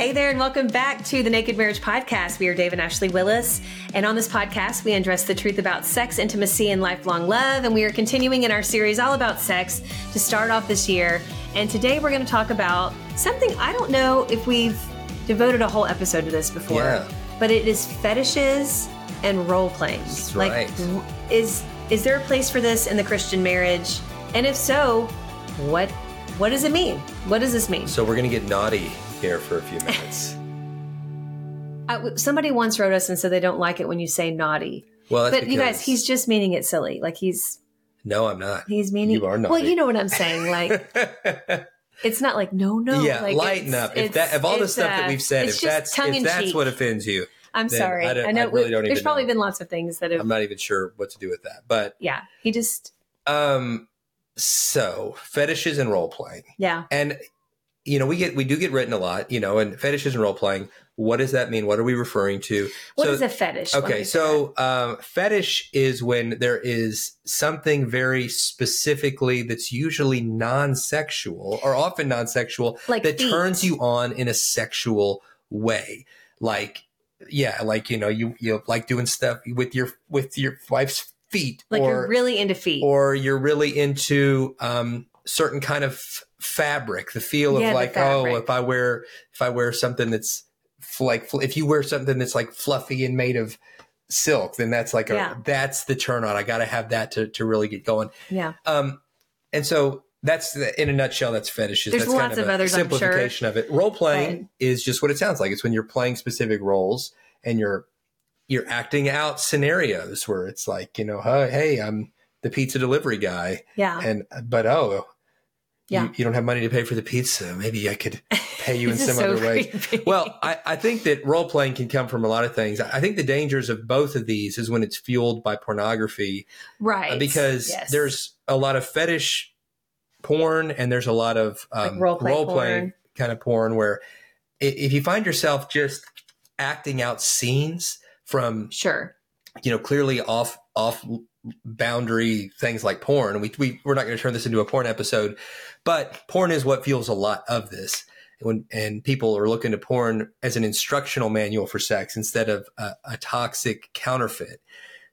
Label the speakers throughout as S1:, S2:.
S1: Hey there, and welcome back to the Naked Marriage Podcast. We are Dave and Ashley Willis, and on this podcast, we address the truth about sex, intimacy, and lifelong love. And we are continuing in our series all about sex to start off this year. And today, we're going to talk about something I don't know if we've devoted a whole episode to this before,
S2: Yeah.
S1: but it is fetishes and role playing.
S2: That's
S1: like,
S2: right.
S1: is is there a place for this in the Christian marriage? And if so, what what does it mean? What does this mean?
S2: So we're gonna get naughty here for a few minutes.
S1: I, somebody once wrote us and said they don't like it when you say naughty.
S2: Well,
S1: but you guys, he's just meaning it silly. Like he's
S2: no, I'm not.
S1: he's meaning.
S2: You are
S1: not.
S2: Well,
S1: you know what I'm saying. Like it's not like no, no.
S2: yeah,
S1: like,
S2: lighten up. If that, if all the stuff that
S1: uh,
S2: we've said, if that's if that's
S1: cheek.
S2: what offends you,
S1: I'm sorry.
S2: I
S1: I, know
S2: I really don't
S1: there's
S2: even
S1: probably
S2: know.
S1: been lots of things that have.
S2: I'm not even sure what to do with that. But
S1: yeah, he just
S2: um, so fetishes and role playing,
S1: yeah.
S2: and you know we get we do get written a lot, you know, and fetishes and role playing. What does that mean? What are we referring to?
S1: What
S2: So-
S1: is a fetish?
S2: Okay, so um, fetish is when there is something very specifically that's usually non-sexual or often non-sexual
S1: Like
S2: that
S1: feet.
S2: turns you on in a sexual way. Like, yeah, like you know, you you like doing stuff with your with your wife's feet,
S1: like
S2: or
S1: you're really into feet.
S2: or you're really into um, certain kind of fabric, the feel of
S1: Yeah,
S2: like, oh, if I wear if I wear something that's f- like if you wear something that's like fluffy and made of silk, then that's like a
S1: Yeah.
S2: that's the turn on. I got to have that to to really get going.
S1: yeah,
S2: Um, and so that's the, in a nutshell. That's fetishes.
S1: There's
S2: that's
S1: lots of
S2: a
S1: others, I'm sure.
S2: simplification of it. Role playing
S1: Right.
S2: is just what it sounds like. It's when you're playing specific roles and you're you're acting out scenarios where it's like you know, hey, hey I'm the pizza delivery guy,
S1: yeah,
S2: and but oh.
S1: Yeah.
S2: You, you don't have money to pay for the pizza. Maybe I could pay you in some
S1: so
S2: other way.
S1: creepy.
S2: Well, I, I think that role playing can come from a lot of things. I think the dangers of both of these is when it's fueled by pornography
S1: right
S2: uh, because
S1: Yes.
S2: there's a lot of fetish porn and there's a lot of um,
S1: Like
S2: role play
S1: porn.
S2: kind of porn where if you find yourself just acting out scenes from
S1: sure.
S2: you know clearly off off boundary things like porn we, we we're not going to turn this into a porn episode but porn is what fuels a lot of this when and people are looking to porn as an instructional manual for sex instead of a, a toxic counterfeit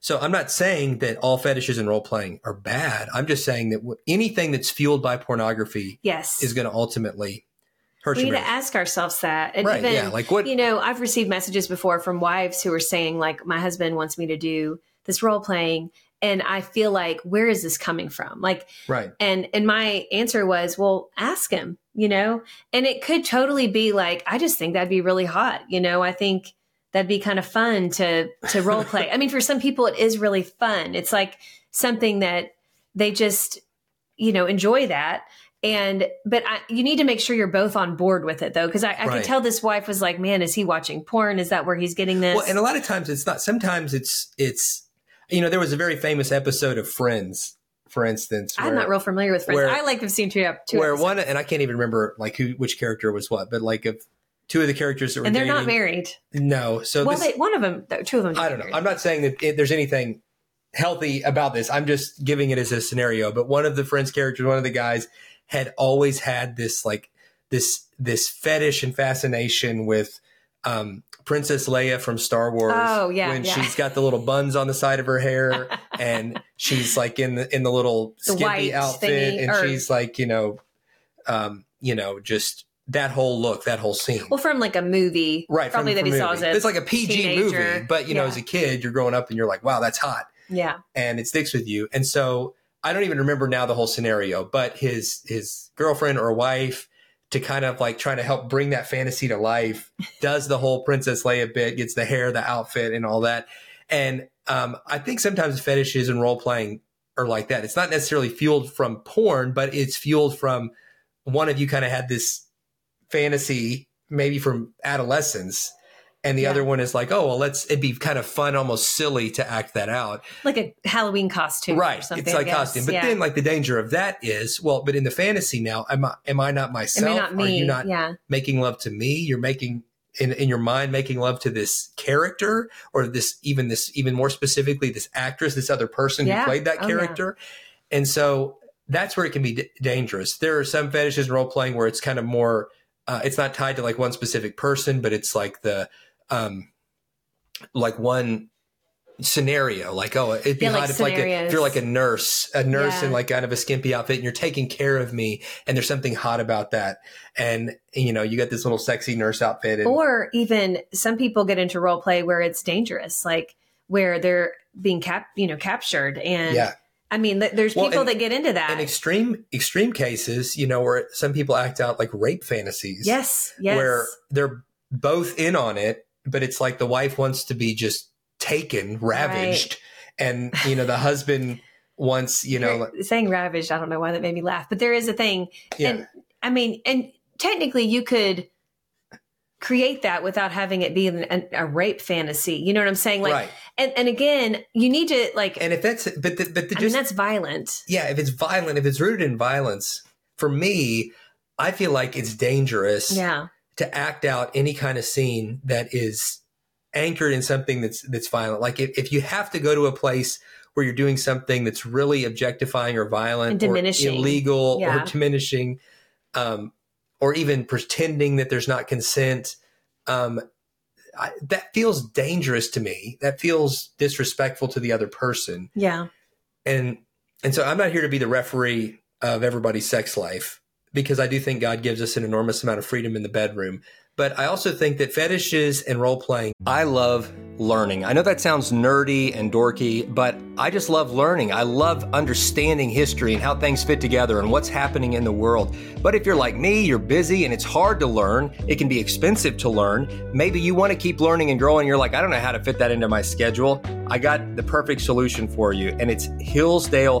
S2: so i'm not saying that all fetishes and role playing are bad i'm just saying that anything that's fueled by pornography
S1: Yes,
S2: is going to ultimately hurt
S1: we need to ask ourselves that. And
S2: right
S1: even,
S2: yeah like what
S1: you know, I've received messages before from wives who are saying, like, my husband wants me to do this role playing. And I feel like, where is this coming from? Like,
S2: right
S1: and and my answer was, well, ask him, you know? And it could totally be like, I just think that'd be really hot, you know? I think that'd be kind of fun to to role play. I mean, for some people it is really fun. It's like something that they just, you know, enjoy that. And but I, you need to make sure you're both on board with it though, because I, I could tell this wife was like, "Man, is he watching porn? Is that where he's getting this?"
S2: Well, and a lot of times it's not. Sometimes it's it's. You know, there was a very famous episode of Friends, for instance.
S1: I'm not real familiar with Friends.
S2: where-
S1: I like have seen two, up two
S2: where
S1: episodes.
S2: one and I can't even remember like who which character was what, but like if two of the characters that were
S1: and they're
S2: dating,
S1: not married.
S2: No, so
S1: Well,
S2: this,
S1: they, one of them, two of them.
S2: I don't know. I'm not saying that it, there's anything healthy about this. I'm just giving it as a scenario. But one of the Friends characters, one of the guys, had always had this like this this fetish and fascination with um, Princess Leia from Star Wars.
S1: Oh, yeah,
S2: when
S1: yeah.
S2: she's got the little buns on the side of her hair, and she's like in the in the little
S1: The
S2: skimpy outfit,
S1: thingy,
S2: and
S1: or-
S2: she's like you know, um, you know, just that whole look, that whole scene.
S1: Well, from like a movie,
S2: right,
S1: Probably
S2: from,
S1: that he
S2: from
S1: saw
S2: movie.
S1: as a
S2: It's like a PG
S1: teenager.
S2: movie, but you know,
S1: Yeah.
S2: as a kid, you're growing up and you're like, wow, that's hot
S1: Yeah,
S2: and it sticks with you. And so I don't even remember now the whole scenario, but his his girlfriend or wife to kind of like trying to help bring that fantasy to life does the whole Princess Leia bit, gets the hair, the outfit, and all that. And um, I think sometimes fetishes and role playing are like that. It's not necessarily fueled from porn, but it's fueled from one of you kind of had this fantasy maybe from adolescence. And the
S1: Yeah.
S2: other one is like, oh, well, let's, it'd be kind of fun, almost silly to act that out.
S1: Like a Halloween costume,
S2: right
S1: Or something,
S2: it's like costume. But
S1: yeah.
S2: then like the danger of that is well but in the fantasy now am i am i not myself?
S1: May not
S2: are you not
S1: yeah,
S2: making love to me? You're making in, in your mind making love to this character or this even this even more specifically this actress this other person
S1: Yeah.
S2: who played that
S1: Oh, yeah.
S2: character? And so that's where it can be d- dangerous. There are some fetishes in role playing where it's kind of more uh, it's not tied to like one specific person but it's like the um like one scenario like oh it'd be
S1: Yeah, like
S2: hot if like a, if you're like a nurse a nurse
S1: Yeah.
S2: in like kind of a skimpy outfit and you're taking care of me and there's something hot about that and you know you got this little sexy nurse outfit and
S1: or even some people get into role play where it's dangerous, like where they're being cap, you know, captured. And
S2: yeah
S1: I mean, th- there's
S2: Well,
S1: people
S2: and-
S1: that get into that.
S2: in extreme extreme cases you know where some people act out like rape fantasies
S1: yes, yes,
S2: where they're both in on it but it's like the wife wants to be just taken ravaged and you know the husband wants you know
S1: You're saying ravaged. I don't know why that made me laugh, but there is a thing.
S2: yeah
S1: And I mean, and technically, you could create that without having it be an, an, a rape fantasy. You know what I'm saying? Like,
S2: right
S1: and, and again, you need to like.
S2: and if that's but the, but the
S1: I mean, that's violent.
S2: yeah if it's violent if it's rooted in violence for me i feel like it's dangerous
S1: Yeah,
S2: to act out any kind of scene that is anchored in something that's that's violent. Like if, if you have to go to a place where you're doing something that's really objectifying or violent
S1: diminishing.
S2: or illegal
S1: Yeah.
S2: or diminishing um, or even pretending that there's not consent um, I, that feels dangerous to me. That feels disrespectful to the other person.
S1: Yeah,
S2: and and so I'm not here to be the referee of everybody's sex life because I do think God gives us an enormous amount of freedom in the bedroom. But I also think that fetishes and role playing, I love learning. I know that sounds nerdy and dorky, but I just love learning. I love understanding history and how things fit together and what's happening in the world. But if you're like me, you're busy and it's hard to learn, it can be expensive to learn. Maybe you want to keep learning and growing. You're like, I don't know how to fit that into my schedule. I got the perfect solution for you, and it's Hillsdale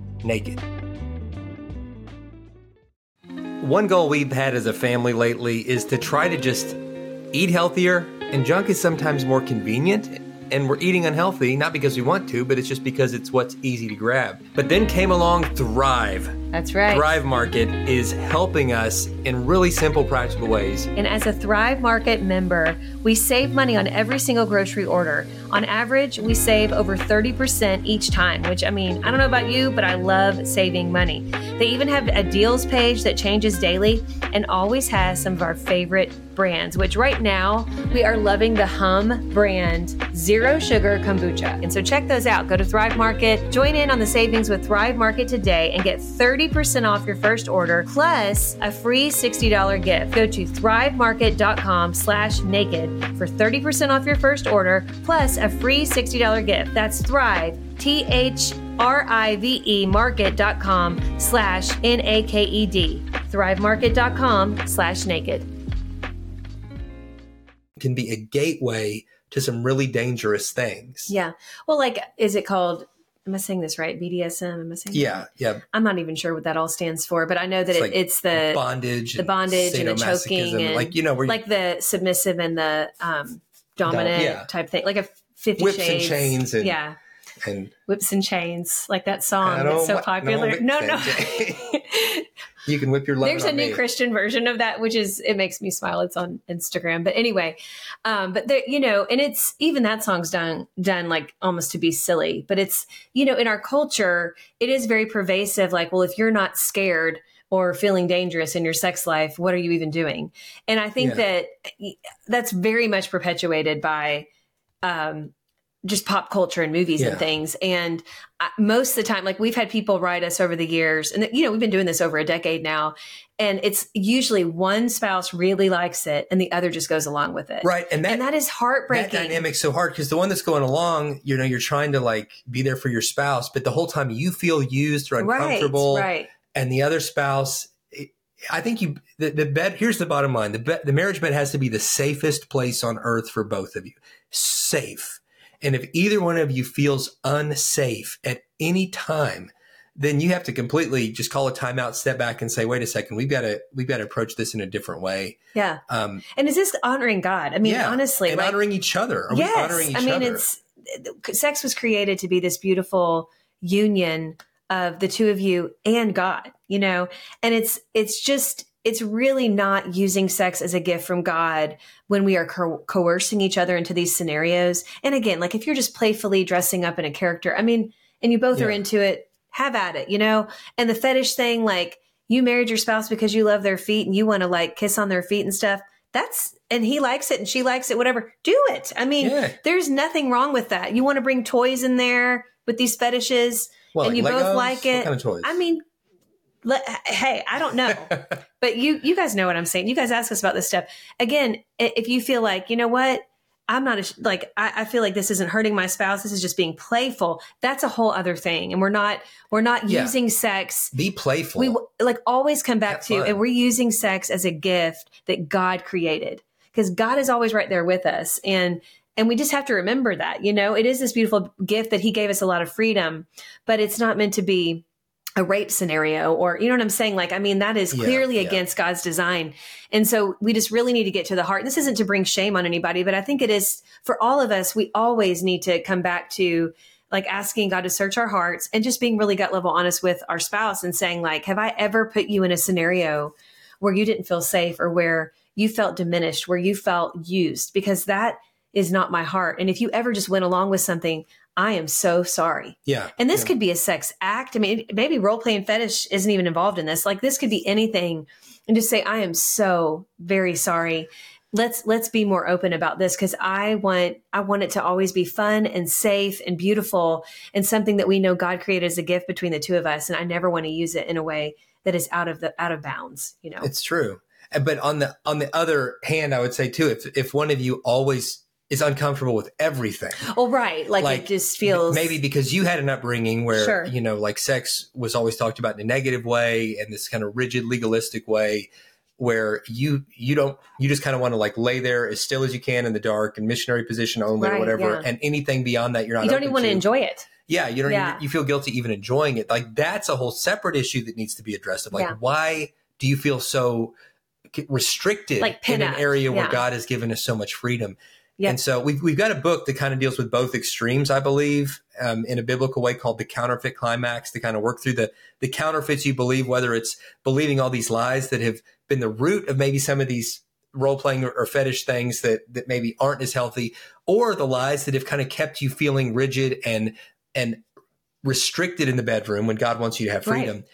S2: naked. One goal we've had as a family lately is to try to just eat healthier, and junk is sometimes more convenient. And we're eating unhealthy, not because we want to, but it's just because it's what's easy to grab. But then came along Thrive.
S1: that's right.
S2: Thrive Market is helping us in really simple, practical ways.
S1: And as a Thrive Market member, we save money on every single grocery order. On average, we save over 30% each time, which I mean, I don't know about you, but I love saving money. They even have a deals page that changes daily and always has some of our favorite brands, which right now we are loving the Humm brand Zero Sugar Kombucha. And so check those out. Go to Thrive Market, join in on the savings with Thrive Market today and get 30% off your first order plus a free $60 gift. Go to thrivemarket.com slash naked for 30% off your first order plus a free $60 gift. That's Thrive, T H R-I-V-E market.com slash N-A-K-E-D. Thrivemarket.com slash naked.
S2: Can be a gateway to some really dangerous things.
S1: Yeah. Well, like, is it called am I saying this right? BDSM? Am I saying?
S2: Yeah, yeah.
S1: I'm not even sure what that all stands for, but I know that it's, it, like it's the
S2: bondage,
S1: the bondage, and the choking, and
S2: like you know,
S1: like the submissive and the um, dominant yeah. type thing, like a Fifty
S2: Whips
S1: Shades.
S2: and chains, and,
S1: yeah,
S2: and
S1: whips and chains, like that song that's so popular. No, no.
S2: you can whip your
S1: love. There's a new
S2: me.
S1: Christian version of that, which is it makes me smile. It's on Instagram, but anyway, um, but there, you know, and it's even that song's done done like almost to be silly, but it's you know in our culture it is very pervasive. Like, well, if you're not scared or feeling dangerous in your sex life, what are you even doing? And I think yeah. that that's very much perpetuated by um, just pop culture and movies yeah. and things. And I, most of the time, like we've had people write us over the years, and you know, we've been doing this over a decade now. And it's usually one spouse really likes it and the other just goes along with it.
S2: Right. And that,
S1: and that is heartbreaking.
S2: That dynamic's so hard because the one that's going along, you know, you're trying to like be there for your spouse, but the whole time you feel used or uncomfortable.
S1: Right. right.
S2: And the other spouse I think you the, the bed. Here's the bottom line: the bed, the marriage bed has to be the safest place on earth for both of you. Safe, and if either one of you feels unsafe at any time, then you have to completely just call a timeout, step back, and say, "Wait a second, we've got to we've got to approach this in a different way."
S1: Yeah. Um, and is this honoring God? I mean, yeah, honestly,
S2: and
S1: like,
S2: honoring each other. Are
S1: yes,
S2: honoring each
S1: I mean,
S2: other?
S1: it's sex was created to be this beautiful union of the two of you and God. You know, and it's it's just it's really not using sex as a gift from God when we are co- coercing each other into these scenarios. And again, like if you're just playfully dressing up in a character, I mean, and you both yeah. are into it, have at it, you know? And the fetish thing, like you married your spouse because you love their feet and you want to like kiss on their feet and stuff. That's, and he likes it and she likes it, whatever. Do it. I mean, yeah. there's nothing wrong with that. You want to bring toys in there with these fetishes well, and like you Legos? both like it.
S2: Kind of
S1: I mean, let, hey, I don't know, but you you guys know what I'm saying. You guys ask us about this stuff again. If you feel like you know what, I'm not a, like I, I, feel like this isn't hurting my spouse. This is just being playful. That's a whole other thing, and we're not we're not yeah. using sex.
S2: Be playful.
S1: We like always come back Have to, fun. and we're using sex as a gift that God created because God is always right there with us, and and we just have to remember that. You know, it is this beautiful gift that He gave us a lot of freedom, but it's not meant to be a rape scenario or you know what i'm saying? Like i mean that is clearly yeah, yeah. against god's design. And so we just really need to get to the heart. And this isn't to bring shame on anybody but i think it is for all of us we always need to come back to like asking god to search our hearts and just being really gut level honest with our spouse and saying like have i ever put you in a scenario where you didn't feel safe or where you felt diminished where you felt used? Because that is not my heart. And if you ever just went along with something I am so sorry.
S2: Yeah.
S1: And this
S2: yeah.
S1: could be a sex act. I mean, maybe role playing fetish isn't even involved in this. Like this could be anything and just say, I am so very sorry. Let's let's be more open about this because I want I want it to always be fun and safe and beautiful and something that we know God created as a gift between the two of us. And I never want to use it in a way that is out of the out of bounds, you know.
S2: It's true. But on the on the other hand, I would say too, if if one of you always is uncomfortable with everything.
S1: Oh, right. Like, like, it just feels
S2: maybe because you had an upbringing where
S1: sure.
S2: you know, like sex was always talked about in a negative way and this kind of rigid legalistic way where you you don't you just kind of want to like lay there as still as you can in the dark and missionary position only right, or whatever
S1: yeah.
S2: and anything beyond that you're not
S1: you don't even want
S2: to
S1: enjoy it
S2: yeah you don't yeah. you feel guilty even enjoying it like that's a whole separate issue that needs to be addressed of like yeah. why do you feel so restricted
S1: like
S2: in an area where god has given us so much freedom and so we've, we've got a book that kind of deals with both extremes, I believe, um, in a biblical way called the counterfeit climax to kind of work through the, the counterfeits you believe, whether it's believing all these lies that have been the root of maybe some of these role playing or, or fetish things that, that maybe aren't as healthy, or the lies that have kind of kept you feeling rigid and, and restricted in the bedroom when God wants you to have freedom. Right.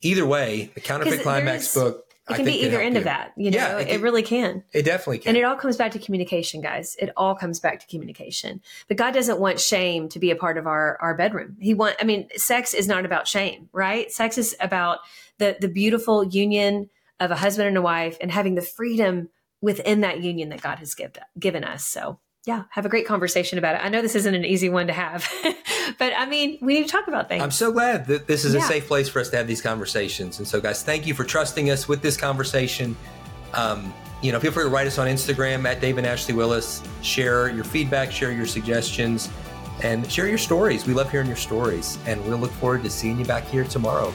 S2: Either way, the counterfeit climax book
S1: it can be either end you. of that. You know, yeah, it, it, really can.
S2: It definitely can.
S1: And it all comes back to communication, guys. It all comes back to communication. But God doesn't want shame to be a part of our our bedroom. He want. I mean, sex is not about shame, right? Sex is about the the beautiful union of a husband and a wife and having the freedom within that union that God has given given us. So yeah, have a great conversation about it. I know this isn't an easy one to have, but I mean, we need to talk about things.
S2: I'm so glad that this is yeah. a safe place for us to have these conversations. And so, guys, thank you for trusting us with this conversation. Um, you know, feel free to write us on Instagram at Dave and Ashley Willis. Share your feedback, share your suggestions, and share your stories. We love hearing your stories, and we'll look forward to seeing you back here tomorrow.